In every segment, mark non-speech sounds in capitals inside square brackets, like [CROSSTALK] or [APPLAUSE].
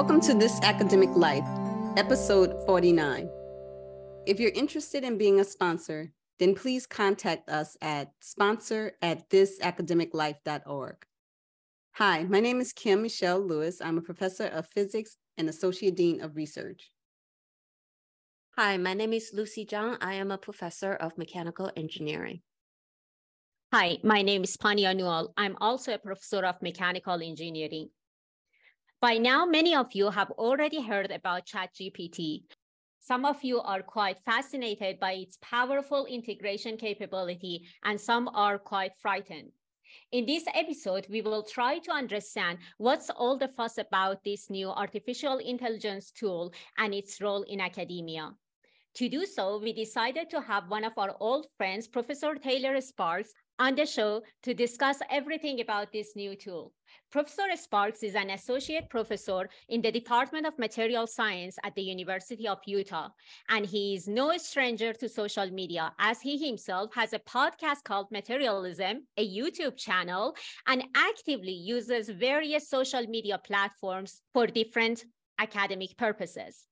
Welcome to This Academic Life, episode 49. If you're interested in being a sponsor, then please contact us at sponsor at thisacademiclife.org. Hi, my name is Kim Michelle Lewis. I'm a professor of physics and associate dean of research. Hi, my name is Lucy Zhang. I am a professor of mechanical engineering. Hi, my name is Pania Newell. I'm also a professor of mechanical engineering. By now, many of you have already heard about ChatGPT. Some of you are quite fascinated by its powerful integration capability, and some are quite frightened. In this episode, we will try to understand what's all the fuss about this new artificial intelligence tool and its role in academia. To do so, we decided to have one of our old friends, Professor Taylor Sparks, on the show to discuss everything about this new tool. Professor Sparks is an associate professor in the Department of Material Science at the University of Utah, and he is no stranger to social media as he himself has a podcast called Materialism, a YouTube channel, and actively uses various social media platforms for different academic purposes.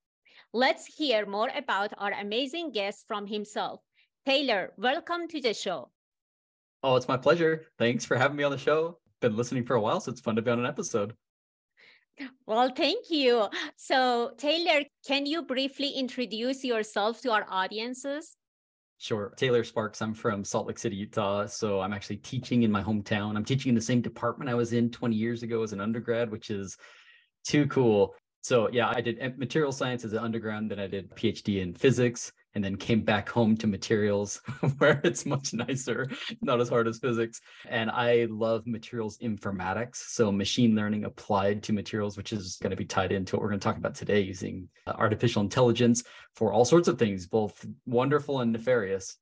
Let's hear more about our amazing guest from himself. Taylor, welcome to the show. Oh, it's my pleasure. Thanks for having me on the show. Been listening for a while, so it's fun to be on an episode. Well, thank you. So, Taylor, can you briefly introduce yourself to our audiences? Sure. Taylor Sparks. I'm from Salt Lake City, Utah. So I'm actually teaching in my hometown. I'm teaching in the same department I was in 20 years ago as an undergrad, which is too cool. So yeah, I did eh, material science as an undergrad, then I did PhD in physics, and then came back home to materials [LAUGHS] where it's much nicer, not as hard as physics. And I love materials informatics, so machine learning applied to materials, which is going to be tied into what we're going to talk about today, using uh, artificial intelligence for all sorts of things, both wonderful and nefarious.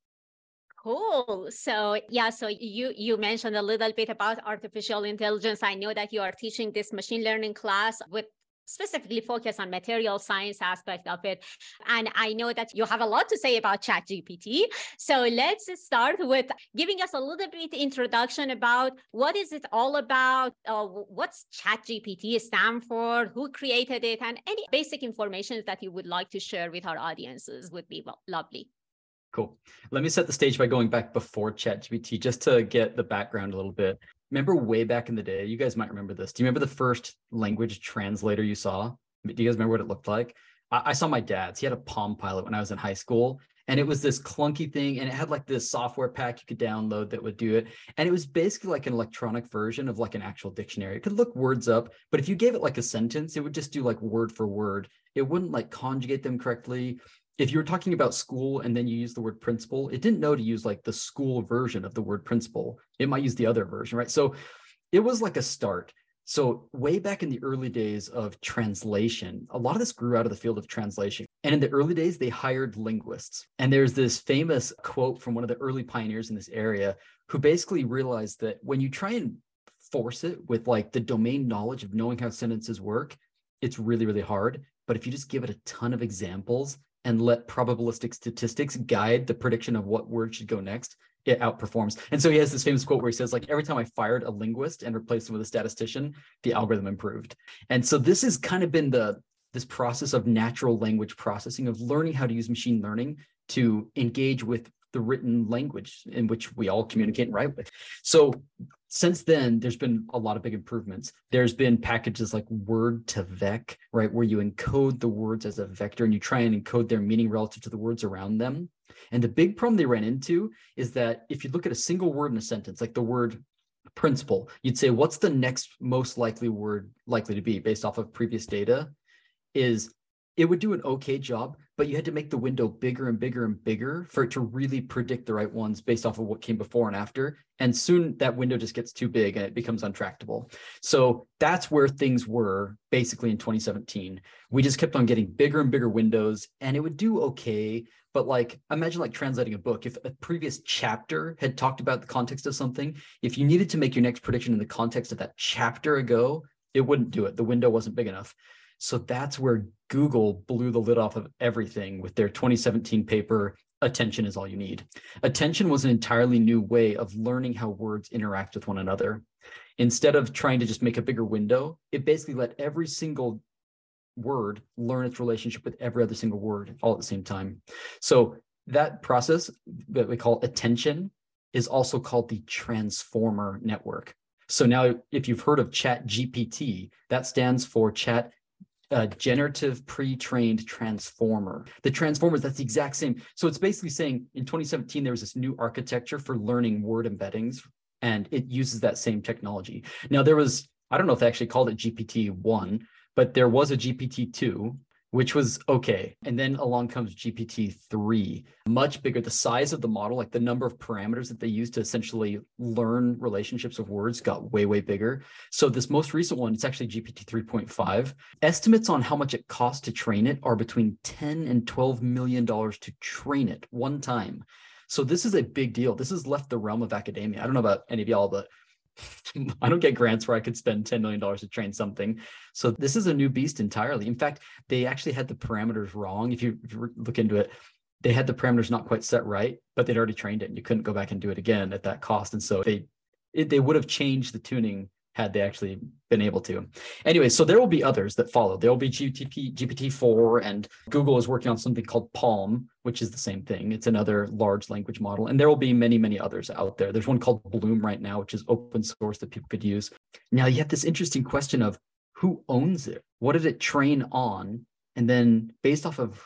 Cool. So yeah, so you you mentioned a little bit about artificial intelligence. I know that you are teaching this machine learning class with specifically focus on material science aspect of it. And I know that you have a lot to say about ChatGPT. So let's start with giving us a little bit introduction about what is it all about, uh, what's ChatGPT stand for, who created it, and any basic information that you would like to share with our audiences would be lovely. Cool. Let me set the stage by going back before ChatGPT just to get the background a little bit remember way back in the day, you guys might remember this. Do you remember the first language translator you saw? Do you guys remember what it looked like? I, I saw my dad's. He had a Palm Pilot when I was in high school. And it was this clunky thing, and it had like this software pack you could download that would do it. And it was basically like an electronic version of like an actual dictionary. It could look words up, but if you gave it like a sentence, it would just do like word for word. It wouldn't like conjugate them correctly if you were talking about school and then you use the word principal, it didn't know to use like the school version of the word principal. It might use the other version, right? So it was like a start. So way back in the early days of translation, a lot of this grew out of the field of translation. And in the early days, they hired linguists. And there's this famous quote from one of the early pioneers in this area who basically realized that when you try and force it with like the domain knowledge of knowing how sentences work, it's really, really hard. But if you just give it a ton of examples, and let probabilistic statistics guide the prediction of what word should go next, it outperforms. And so he has this famous quote where he says, like, every time I fired a linguist and replaced him with a statistician, the algorithm improved. And so this has kind of been the this process of natural language processing of learning how to use machine learning to engage with the written language in which we all communicate and write with. So since then, there's been a lot of big improvements. There's been packages like Word to Vec, right, where you encode the words as a vector and you try and encode their meaning relative to the words around them. And the big problem they ran into is that if you look at a single word in a sentence, like the word principle, you'd say, what's the next most likely word likely to be based off of previous data? Is it would do an okay job, but you had to make the window bigger and bigger and bigger for it to really predict the right ones based off of what came before and after. And soon that window just gets too big and it becomes untractable. So that's where things were basically in 2017. We just kept on getting bigger and bigger windows and it would do okay. But like, imagine like translating a book. If a previous chapter had talked about the context of something, if you needed to make your next prediction in the context of that chapter ago, it wouldn't do it. The window wasn't big enough. So that's where Google blew the lid off of everything with their 2017 paper, Attention is All You Need. Attention was an entirely new way of learning how words interact with one another. Instead of trying to just make a bigger window, it basically let every single word learn its relationship with every other single word all at the same time. So that process that we call attention is also called the transformer network. So now if you've heard of chat GPT, that stands for chat uh, generative pre-trained transformer. The transformers, that's the exact same. So it's basically saying in 2017, there was this new architecture for learning word embeddings, and it uses that same technology. Now there was, I don't know if they actually called it GPT-1, but there was a GPT-2 which was okay. And then along comes GPT-3, much bigger. The size of the model, like the number of parameters that they use to essentially learn relationships of words got way, way bigger. So this most recent one, it's actually GPT 3.5. Estimates on how much it costs to train it are between 10 and 12 million dollars to train it one time. So this is a big deal. This has left the realm of academia. I don't know about any of y'all, but [LAUGHS] I don't get grants where I could spend $10 million to train something. So this is a new beast entirely. In fact, they actually had the parameters wrong. If you, if you look into it, they had the parameters not quite set right, but they'd already trained it and you couldn't go back and do it again at that cost. And so they it, they would have changed the tuning had they actually been able to. Anyway, so there will be others that follow. There will be GTP, GPT-4, and Google is working on something called PaLM, which is the same thing. It's another large language model. And there will be many, many others out there. There's one called Bloom right now, which is open source that people could use. Now you have this interesting question of who owns it? What did it train on? And then based off of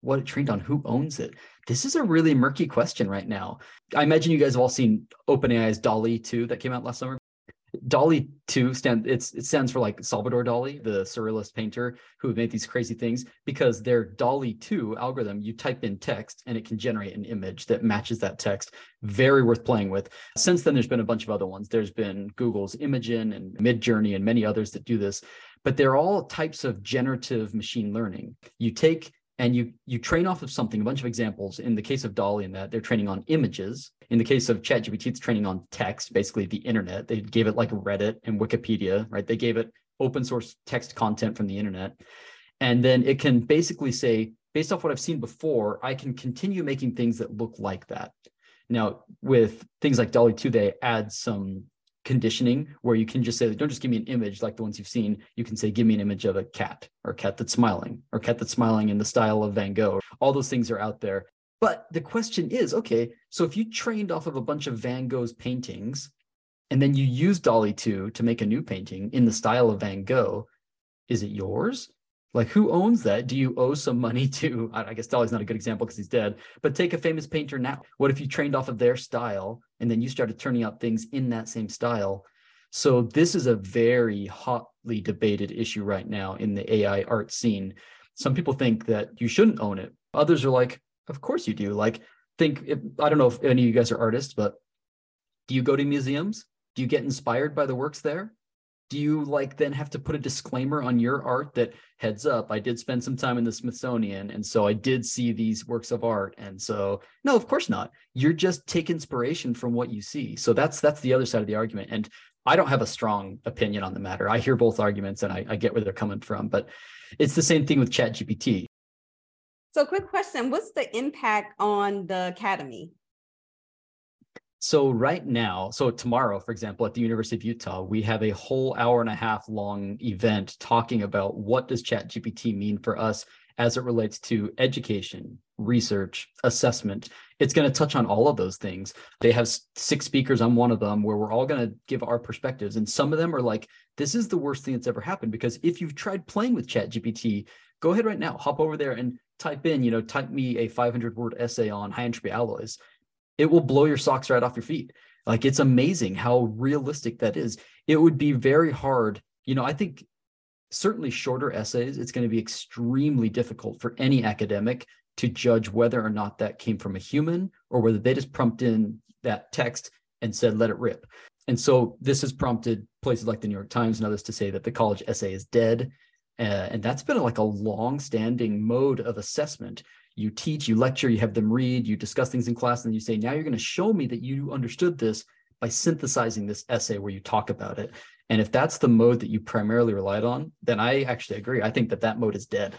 what it trained on, who owns it? This is a really murky question right now. I imagine you guys have all seen OpenAI's DALL-E 2 that came out last summer. DALL-E 2 stand it's it stands for like Salvador Dali, the surrealist painter who made these crazy things because their DALL-E 2 algorithm, you type in text and it can generate an image that matches that text. Very worth playing with. Since then, there's been a bunch of other ones. There's been Google's Imagen and Midjourney and many others that do this, but they're all types of generative machine learning. You take and you you train off of something a bunch of examples. In the case of DALL-E in that they're training on images. In the case of ChatGPT it's training on text basically the internet. They gave it like reddit and wikipedia right? They gave it open source text content from the internet. And then it can basically say based off what i've seen before i can continue making things that look like that. Now with things like DALL-E 2 they add some conditioning where you can just say, don't just give me an image like the ones you've seen. You can say, give me an image of a cat or a cat that's smiling or a cat that's smiling in the style of Van Gogh. All those things are out there. But the question is, okay, so if you trained off of a bunch of Van Gogh's paintings and then you use DALL-E 2 to make a new painting in the style of Van Gogh, is it yours? Like, who owns that? Do you owe some money to? [LAUGHS] I guess Dali's not a good example because he's dead, but take a famous painter now. What if you trained off of their style and then you started turning out things in that same style? So, this is a very hotly debated issue right now in the AI art scene. Some people think that you shouldn't own it. Others are like, of course you do. Like, think, if, I don't know if any of you guys are artists, but do you go to museums? Do you get inspired by the works there? Do you like then have to put a disclaimer on your art that heads up i did spend some time in the smithsonian and so i did see these works of art and so no of course not. You're just take inspiration from what you see. So that's that's the other side of the argument and i don't have a strong opinion on the matter. I hear both arguments and i, I get where they're coming from but it's the same thing with chat gpt so quick question what's the impact on the academy so right now, so tomorrow, for example, at the University of Utah, we have a whole hour and a half long event talking about what does ChatGPT mean for us as it relates to education, research, assessment. It's going to touch on all of those things. They have six speakers. I'm one of them where we're all going to give our perspectives. And some of them are like, this is the worst thing that's ever happened. Because if you've tried playing with ChatGPT, go ahead right now, hop over there and type in, you know, type me a 500 word essay on high entropy alloys it will blow your socks right off your feet. Like it's amazing how realistic that is. It would be very hard. You know, I think certainly shorter essays, it's going to be extremely difficult for any academic to judge whether or not that came from a human or whether they just prompted in that text and said, let it rip. And so this has prompted places like the New York Times and others to say that the college essay is dead. Uh, and that's been like a long standing mode of assessment you teach, you lecture, you have them read, you discuss things in class, and you say, now you're going to show me that you understood this by synthesizing this essay where you talk about it. And if that's the mode that you primarily relied on, then I actually agree. I think that that mode is dead.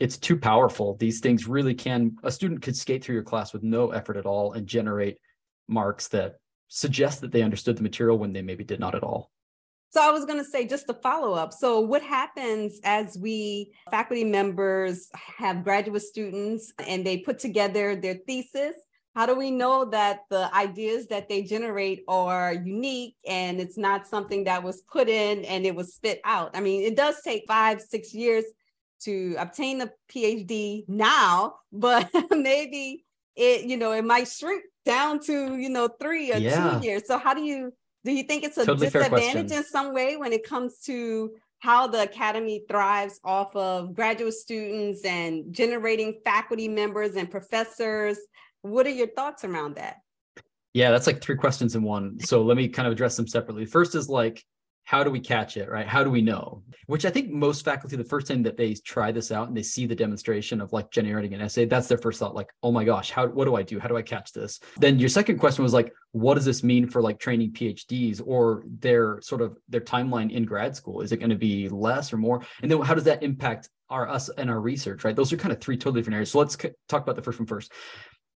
It's too powerful. These things really can, a student could skate through your class with no effort at all and generate marks that suggest that they understood the material when they maybe did not at all. So I was going to say just to follow up. So what happens as we faculty members have graduate students and they put together their thesis? How do we know that the ideas that they generate are unique and it's not something that was put in and it was spit out? I mean, it does take five, six years to obtain a PhD now, but [LAUGHS] maybe it, you know, it might shrink down to, you know, three or yeah. two years. So how do you do you think it's a totally disadvantage in some way when it comes to how the academy thrives off of graduate students and generating faculty members and professors? What are your thoughts around that? Yeah, that's like three questions in one. So let me kind of address them separately. First is like how do we catch it right? How do we know? Which i think most faculty the first time that they try this out and they see the demonstration of like generating an essay that's their first thought like oh my gosh how what do i do? How do i catch this? Then your second question was like what does this mean for like training phds or their sort of their timeline in grad school? Is it going to be less or more? And then how does that impact our us and our research right? Those are kind of three totally different areas. So let's talk about the first one first.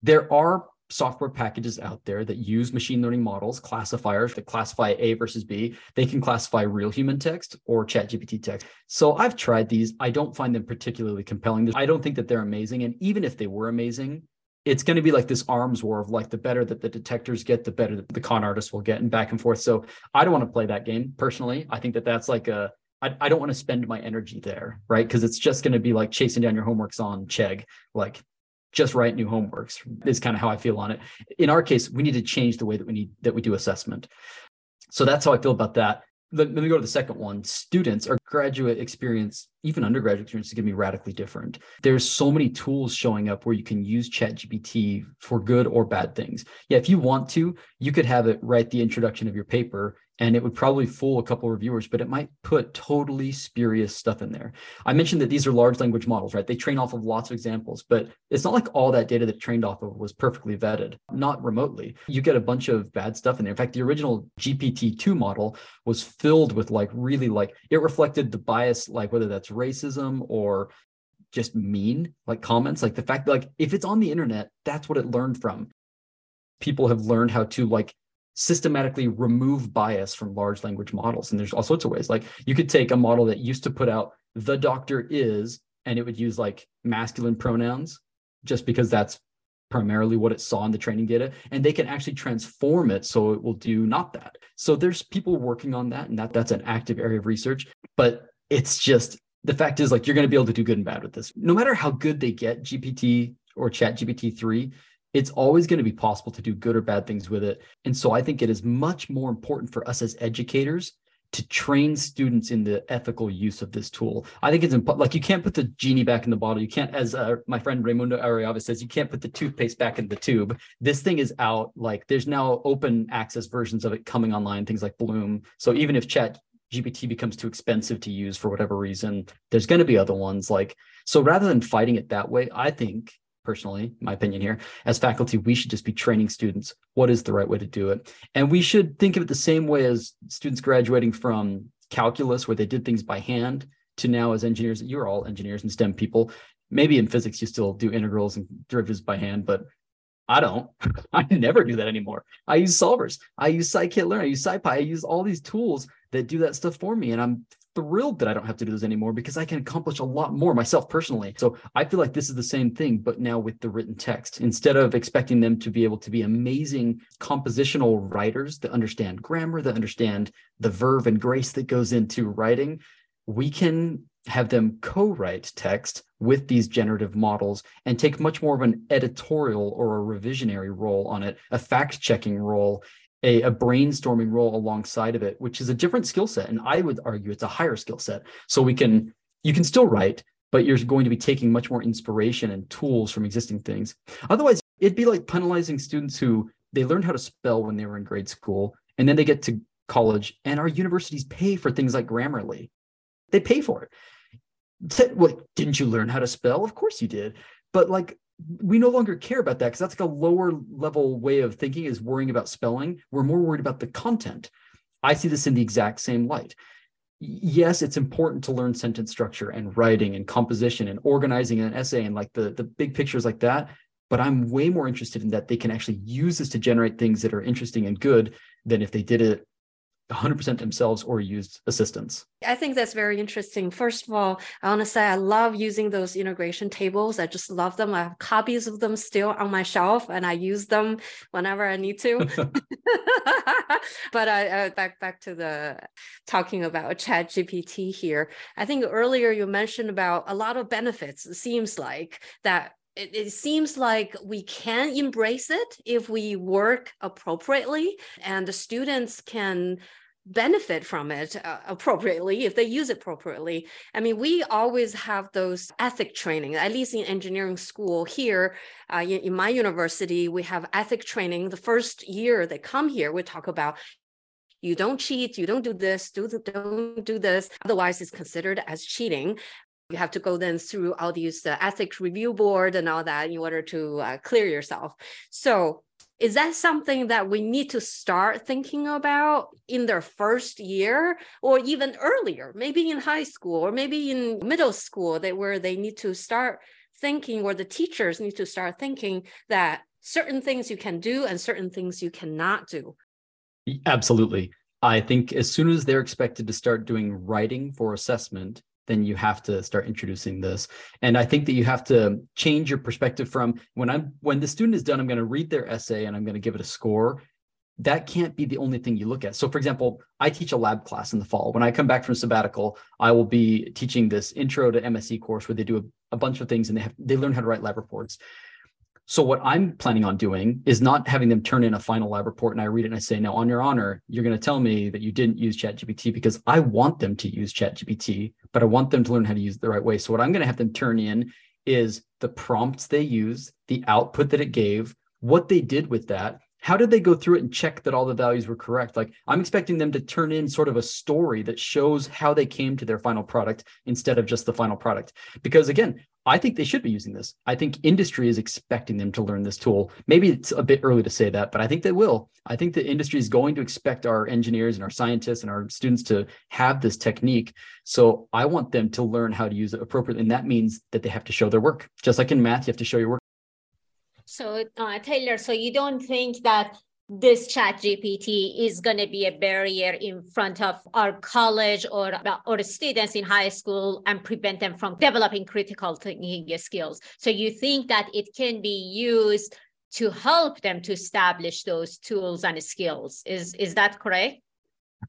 There are software packages out there that use machine learning models, classifiers that classify A versus B. They can classify real human text or ChatGPT text. So I've tried these. I don't find them particularly compelling. I don't think that they're amazing. And even if they were amazing, it's going to be like this arms war of like the better that the detectors get, the better the con artists will get, and back and forth. So I don't want to play that game personally. I think that that's like a I, I don't want to spend my energy there, right? Because it's just going to be like chasing down your homeworks on Chegg. Like just write new homeworks is kind of how I feel on it. In our case, we need to change the way that we need that we do assessment. So that's how I feel about that. Let, me go to the second one. Students or graduate experience, even undergraduate experience, is going to be radically different. There's so many tools showing up where you can use ChatGPT for good or bad things. Yeah, if you want to, you could have it write the introduction of your paper and it would probably fool a couple reviewers, but it might put totally spurious stuff in there. I mentioned that these are large language models, right? They train off of lots of examples, but it's not like all that data that trained off of was perfectly vetted, not remotely. You get a bunch of bad stuff in there. In fact, the original GPT-2 model was filled with like really like it reflected the bias, like whether that's racism or just mean like comments, like the fact that like if it's on the internet, that's what it learned from. People have learned how to like systematically remove bias from large language models. And there's all sorts of ways. Like you could take a model that used to put out the doctor is, and it would use like masculine pronouns just because that's primarily what it saw in the training data and they can actually transform it so it will do not that so there's people working on that and that that's an active area of research but it's just the fact is like you're going to be able to do good and bad with this no matter how good they get gpt or chat gpt 3 it's always going to be possible to do good or bad things with it. And so I think it is much more important for us as educators to train students in the ethical use of this tool. I think it's important. Like you can't put the genie back in the bottle. You can't, as uh, my friend Raimundo Arriaga says, you can't put the toothpaste back in the tube. This thing is out. Like there's now open access versions of it coming online, things like Bloom. So even if Chat GPT becomes too expensive to use for whatever reason, there's going to be other ones. Like so, rather than fighting it that way, I think personally, my opinion here, as faculty, we should just be training students what is the right way to do it. And we should think of it the same way as students graduating from calculus, where they did things by hand, to now as engineers. You're all engineers and STEM people. Maybe in physics, you still do integrals and derivatives by hand, but I don't. [LAUGHS] I never do that anymore. I use solvers. I use scikit-learn. I use SciPy. I use all these tools that do that stuff for me. And I'm thrilled that I don't have to do this anymore because I can accomplish a lot more myself personally. So I feel like this is the same thing, but now with the written text. Instead of expecting them to be able to be amazing compositional writers that understand grammar, that understand the verve and grace that goes into writing, we can have them co-write text with these generative models and take much more of an editorial or a revisionary role on it, a fact-checking role, a, a brainstorming role alongside of it, which is a different skill set. And I would argue it's a higher skill set. So we can, you can still write, but you're going to be taking much more inspiration and tools from existing things. Otherwise, it'd be like penalizing students who they learned how to spell when they were in grade school, and then they get to college, and our universities pay for things like Grammarly. They pay for it. Said, well, didn't you learn how to spell? Of course you did. But like we no longer care about that because that's like a lower level way of thinking is worrying about spelling. We're more worried about the content. I see this in the exact same light. Yes, it's important to learn sentence structure and writing and composition and organizing an essay and like the, the big pictures like that. But I'm way more interested in that they can actually use this to generate things that are interesting and good than if they did it 100% themselves or used assistance? I think that's very interesting. First of all, I want to say I love using those integration tables. I just love them. I have copies of them still on my shelf and I use them whenever I need to. [LAUGHS] [LAUGHS] but I, uh, back back to the talking about chat GPT here. I think earlier you mentioned about a lot of benefits. It seems like that it, it, seems like we can embrace it if we work appropriately and the students can benefit from it uh, appropriately if they use it appropriately. I mean we always have those ethic training at least in engineering school here uh, in, in my university we have ethic training the first year they come here. We talk about you don't cheat you don't do this do the, don't do this. Otherwise it's considered as cheating you have to go then through all these uh, ethics review board and all that in order to uh, clear yourself. So is that something that we need to start thinking about in their first year or even earlier? Maybe in high school or maybe in middle school that where they need to start thinking or the teachers need to start thinking that certain things you can do and certain things you cannot do. Absolutely. I think as soon as they're expected to start doing writing for assessment then you have to start introducing this. And I think that you have to change your perspective from when I'm when the student is done, I'm going to read their essay and I'm going to give it a score. That can't be the only thing you look at. So, for example, I teach a lab class in the fall. When I come back from sabbatical, I will be teaching this intro to MSE course where they do a, a bunch of things and they have they learn how to write lab reports. So what I'm planning on doing is not having them turn in a final lab report and I read it and I say, now on your honor, you're going to tell me that you didn't use ChatGPT because I want them to use ChatGPT, but I want them to learn how to use it the right way. So what I'm going to have them turn in is the prompts they use, the output that it gave, what they did with that, how did they go through it and check that all the values were correct like i'm expecting them to turn in sort of a story that shows how they came to their final product instead of just the final product because again i think they should be using this. I think industry is expecting them to learn this tool. Maybe it's a bit early to say that but i think they will. I think the industry is going to expect our engineers and our scientists and our students to have this technique. So i want them to learn how to use it appropriately and that means that they have to show their work. Just like in math you have to show your work. So uh, Taylor, so you don't think that this chat GPT is going to be a barrier in front of our college or, or students in high school and prevent them from developing critical thinking skills. So you think that it can be used to help them to establish those tools and skills. Is, is that correct?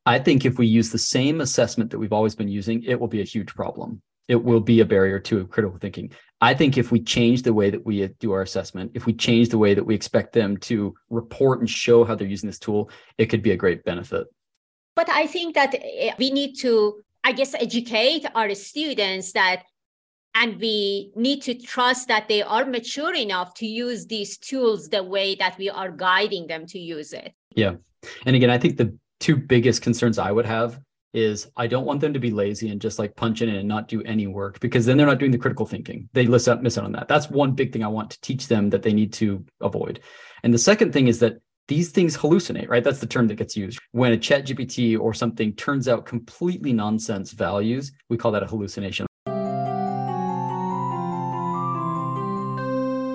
I think if we use the same assessment that we've always been using, it will be a huge problem it will be a barrier to critical thinking. I think if we change the way that we do our assessment, if we change the way that we expect them to report and show how they're using this tool, it could be a great benefit. But I think that eh, we need to, I guess, educate our students that, and we need to trust that they are mature enough to use these tools the way that we are guiding them to use it. Yeah. And again, I think the two biggest concerns I would have is I don't want them to be lazy and just like punch in and not do any work because then they're not doing the critical thinking. They miss out, miss out on that. That's one big thing I want to teach them that they need to avoid. And the second thing is that these things hallucinate, right? That's the term that gets used. When a chat GPT or something turns out completely nonsense values, we call that a hallucination.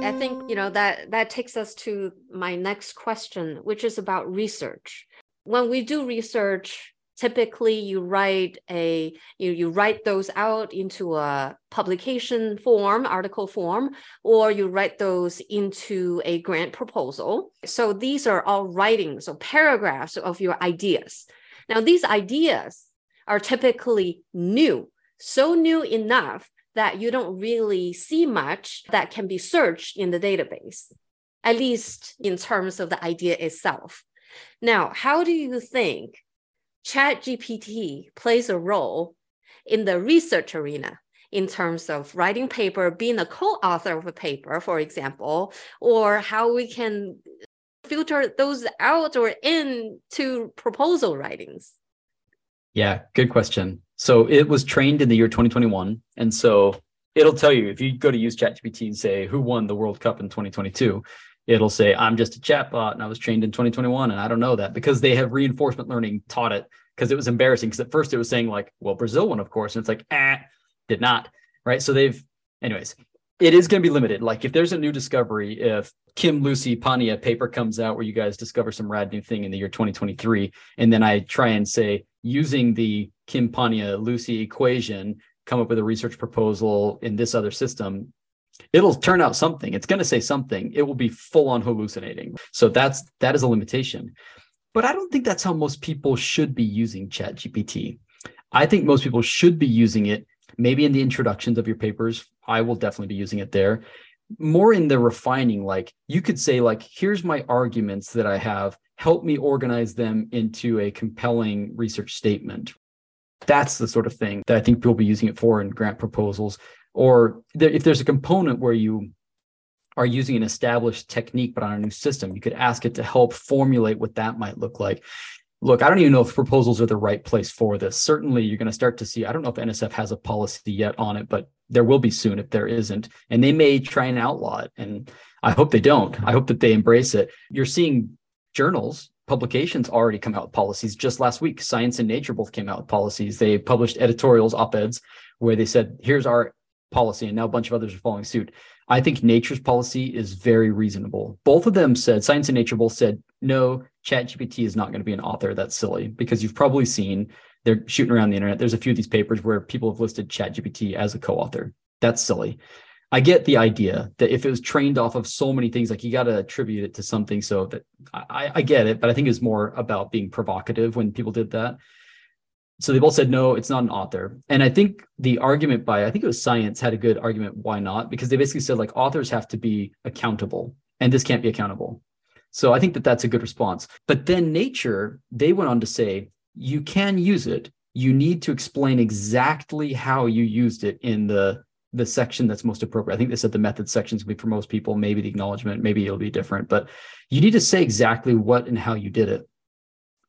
I think, you know, that that takes us to my next question, which is about research. When we do research, typically you write a you, you write those out into a publication form article form or you write those into a grant proposal. So these are all writings or paragraphs of your ideas. Now these ideas are typically new so new enough that you don't really see much that can be searched in the database at least in terms of the idea itself. Now how do you think ChatGPT plays a role in the research arena in terms of writing paper, being a co-author of a paper, for example, or how we can filter those out or in to proposal writings? Yeah, good question. So it was trained in the year 2021. And so it'll tell you if you go to use ChatGPT and say, who won the World Cup in 2022? It'll say i'm just a chatbot and i was trained in 2021 and i don't know that because they have reinforcement learning taught it because it was embarrassing because at first it was saying like well brazil won of course and it's like ah did not right so they've anyways it is going to be limited. Like if there's a new discovery, if Kim Lucy Pania paper comes out where you guys discover some rad new thing in the year 2023, and then I try and say using the Kim Pania Lucy equation, come up with a research proposal in this other system, it'll turn out something. It's going to say something. It will be full on hallucinating. So that's that is a limitation. But I don't think that's how most people should be using ChatGPT. I think most people should be using it maybe in the introductions of your papers. I will definitely be using it there. More in the refining, like you could say, like, here's my arguments that I have. Help me organize them into a compelling research statement. That's the sort of thing that I think people will be using it for in grant proposals. Or if there's a component where you are using an established technique but on a new system, you could ask it to help formulate what that might look like look, I don't even know if proposals are the right place for this. Certainly, you're going to start to see, I don't know if NSF has a policy yet on it, but there will be soon if there isn't. And they may try and outlaw it. And I hope they don't. I hope that they embrace it. You're seeing journals, publications already come out with policies. Just last week, Science and Nature both came out with policies. They published editorials, op eds, where they said, here's our policy. And now a bunch of others are following suit. I think Nature's policy is very reasonable. Both of them said, Science and Nature both said, no, ChatGPT is not going to be an author. That's silly because you've probably seen they're shooting around the internet. There's a few of these papers where people have listed ChatGPT as a co-author. That's silly. I get the idea that if it was trained off of so many things, like you got to attribute it to something. So that I, I get it, but I think it's more about being provocative when people did that. So they both said no, it's not an author. And I think the argument by I think it was Science had a good argument why not because they basically said like authors have to be accountable, and this can't be accountable. So I think that that's a good response. But then nature, they went on to say, you can use it. You need to explain exactly how you used it in the the section that's most appropriate. I think they said the method sections will be for most people, maybe the acknowledgement, maybe it'll be different, but you need to say exactly what and how you did it.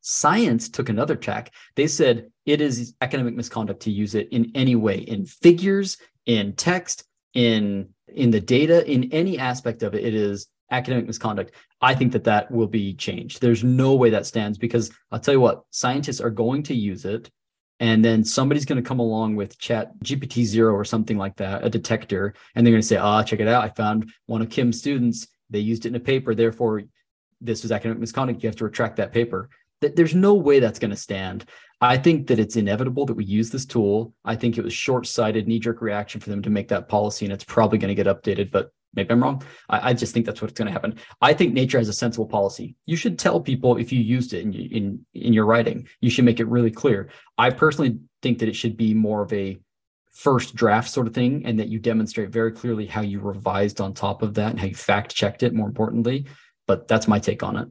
Science took another tack. They said it is academic misconduct to use it in any way, in figures, in text, in in the data, in any aspect of it. It is academic misconduct. I think that that will be changed. There's no way that stands because I'll tell you what, scientists are going to use it. And then somebody's going to come along with chat GPT zero or something like that, a detector, and they're going to say, ah, oh, check it out. I found one of Kim's students. They used it in a paper. Therefore, this was academic misconduct. You have to retract that paper. There's no way that's going to stand. I think that it's inevitable that we use this tool. I think it was short sighted, knee jerk reaction for them to make that policy, and it's probably going to get updated. But maybe I'm wrong. I, I just think that's what's going to happen. I think nature has a sensible policy. You should tell people if you used it in, in in your writing. You should make it really clear. I personally think that it should be more of a first draft sort of thing, and that you demonstrate very clearly how you revised on top of that and how you fact checked it. More importantly, but that's my take on it.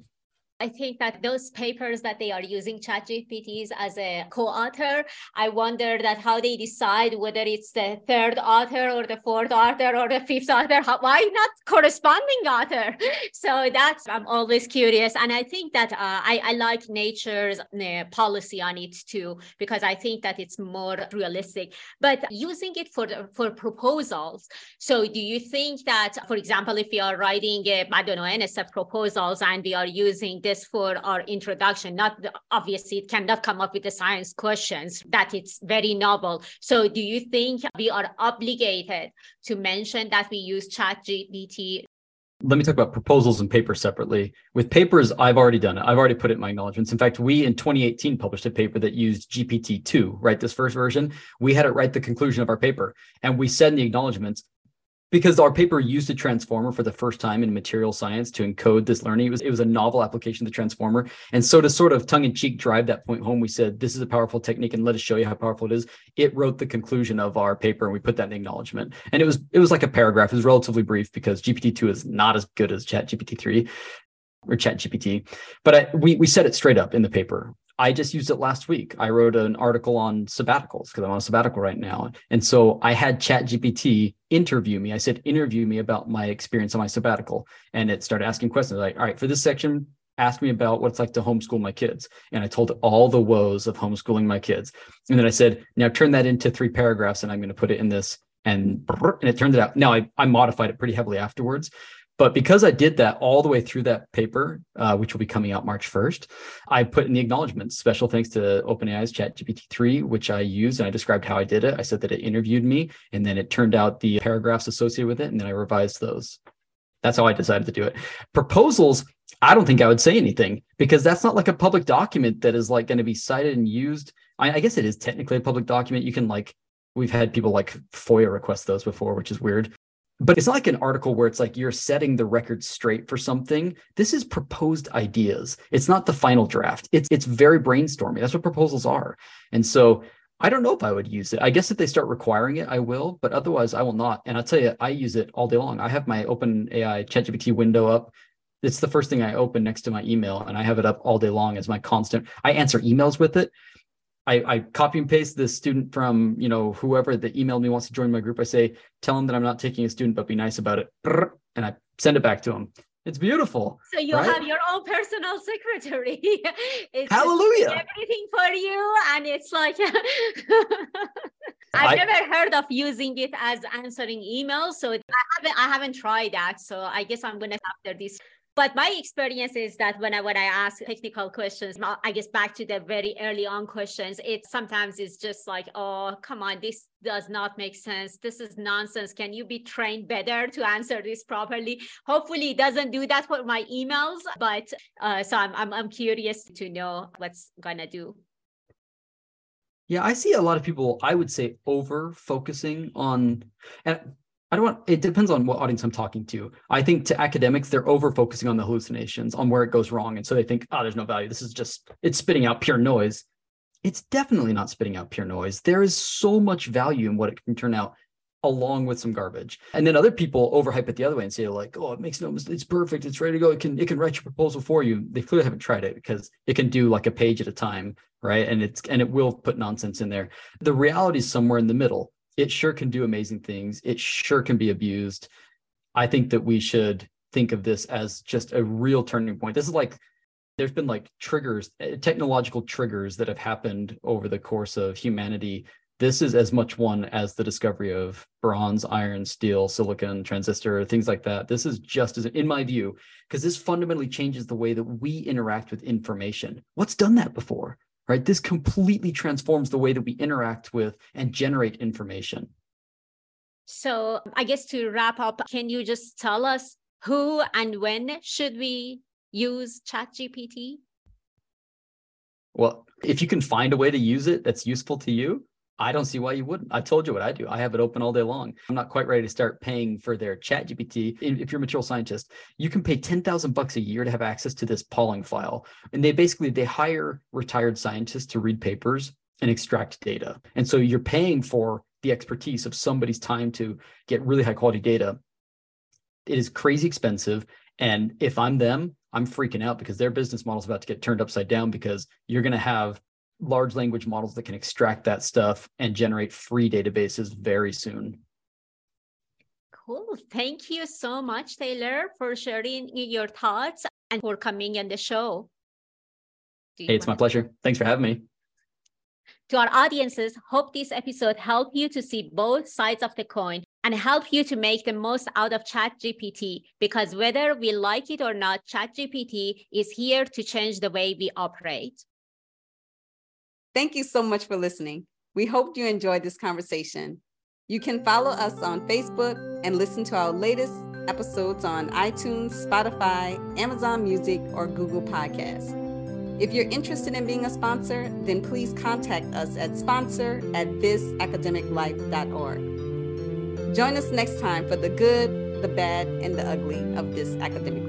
I think that those papers that they are using ChatGPTs as a co-author, I wonder that how they decide whether it's the third author or the fourth author or the fifth author. How, why not corresponding author? [LAUGHS] So that's I'm always curious, and I think that uh, I, I like Nature's uh, policy on it too because I think that it's more realistic. But using it for for proposals. So do you think that, for example, if we are writing, uh, I don't know, NSF proposals and we are using this for our introduction. Not obviously it cannot come up with the science questions that it's very novel. So do you think we are obligated to mention that we use ChatGPT let me talk about proposals and papers separately. With papers, I've already done it. I've already put it in my acknowledgments. In fact, we in 2018 published a paper that used GPT-2, right? This first version. We had it write the conclusion of our paper. And we said in the acknowledgments, because our paper used a transformer for the first time in material science to encode this learning. It was, it was a novel application of the transformer. And so to sort of tongue in cheek drive that point home, we said, this is a powerful technique and let us show you how powerful it is. It wrote the conclusion of our paper and we put that in the acknowledgement. And it was, it was like a paragraph. It was relatively brief because GPT-2 is not as good as chat GPT-3 or chat GPT. But I, we, we said it straight up in the paper. I just used it last week. I wrote an article on sabbaticals because I'm on a sabbatical right now. And so I had ChatGPT interview me. I said, interview me about my experience on my sabbatical. And it started asking questions like, all right, for this section, ask me about what it's like to homeschool my kids. And I told all the woes of homeschooling my kids. And then I said, now turn that into three paragraphs and I'm going to put it in this. And, and it turned it out. Now I, I modified it pretty heavily afterwards, But because I did that all the way through that paper, uh, which will be coming out March 1st, I put in the acknowledgments. Special thanks to OpenAI's ChatGPT-3, which I used and I described how I did it. I said that it interviewed me, and then it turned out the paragraphs associated with it, and then I revised those. That's how I decided to do it. Proposals, I don't think I would say anything because that's not like a public document that is like going to be cited and used. I, I guess it is technically a public document. You can like we've had people like FOIA request those before, which is weird but it's not like an article where it's like you're setting the record straight for something. This is proposed ideas. It's not the final draft. It's it's very brainstorming that's what proposals are. And so i don't know if i would use it. I guess if they start requiring it i will but otherwise i will not. And i'll tell you i use it all day long. I have my open ai chatgpt window up. It's the first thing i open next to my email and i have it up all day long as my constant i answer emails with it I, I copy and paste the student from you know whoever that emailed me wants to join my group. I say, tell them that I'm not taking a student, but be nice about it, and I send it back to him. It's beautiful. So you right? have your own personal [LAUGHS] secretary. it's Hallelujah! Everything for you, and it's like [LAUGHS] I've I, never heard of using it as answering emails, so I haven't I haven't tried that. So I guess I'm gonna after this but my experience is that when I ask technical questions, I guess back to the very early on questions, it sometimes is just like, oh, come on, this does not make sense. This is nonsense. Can you be trained better to answer this properly? Hopefully, it doesn't do that for my emails. But uh, so I'm, I'm I'm curious to know what's gonna do. Yeah, I see a lot of people, I would say, over focusing on, and I don't want it depends on what audience I'm talking to. I think to academics, they're over focusing on the hallucinations, on where it goes wrong. And so they think, oh, there's no value. This is just it's spitting out pure noise. It's definitely not spitting out pure noise. There is so much value in what it can turn out along with some garbage. And then other people overhype it the other way and say, like, oh, it makes no it's perfect, it's ready to go. It can it can write your proposal for you. They clearly haven't tried it because it can do like a page at a time, right? And it's and it will put nonsense in there. The reality is somewhere in the middle it sure can do amazing things. It sure can be abused. I think that we should think of this as just a real turning point. This is like there's been like triggers, eh, technological triggers that have happened over the course of humanity. This is as much one as the discovery of bronze, iron, steel, silicon, transistor, things like that. This is just as, in my view, because this fundamentally changes the way that we interact with information. What's done that before? Right? This completely transforms the way that we interact with and generate information. So, I guess to wrap up, can you just tell us who and when should we use ChatGPT? Well, if you can find a way to use it that's useful to you, I don't see why you wouldn't. I told you what I do. I have it open all day long. I'm not quite ready to start paying for their chat GPT. If you're a material scientist, you can pay 10,000 bucks a year to have access to this Pauling File. And they basically, they hire retired scientists to read papers and extract data. And so you're paying for the expertise of somebody's time to get really high quality data. It is crazy expensive. And if I'm them, I'm freaking out because their business model is about to get turned upside down because you're going to have large language models that can extract that stuff and generate free databases very soon. Cool. Thank you so much, Taylor, for sharing your thoughts and for coming on the show. Hey, it's my pleasure. Thanks for having me. To our audiences, hope this episode helped you to see both sides of the coin and help you to make the most out of ChatGPT because whether we like it or not, ChatGPT is here to change the way we operate. Thank you so much for listening. We hope you enjoyed this conversation. You can follow us on Facebook and listen to our latest episodes on iTunes, Spotify, Amazon Music, or Google Podcasts. If you're interested in being a sponsor, then please contact us at sponsor at thisacademiclife.org. Join us next time for the good, the bad, and the ugly of this academic.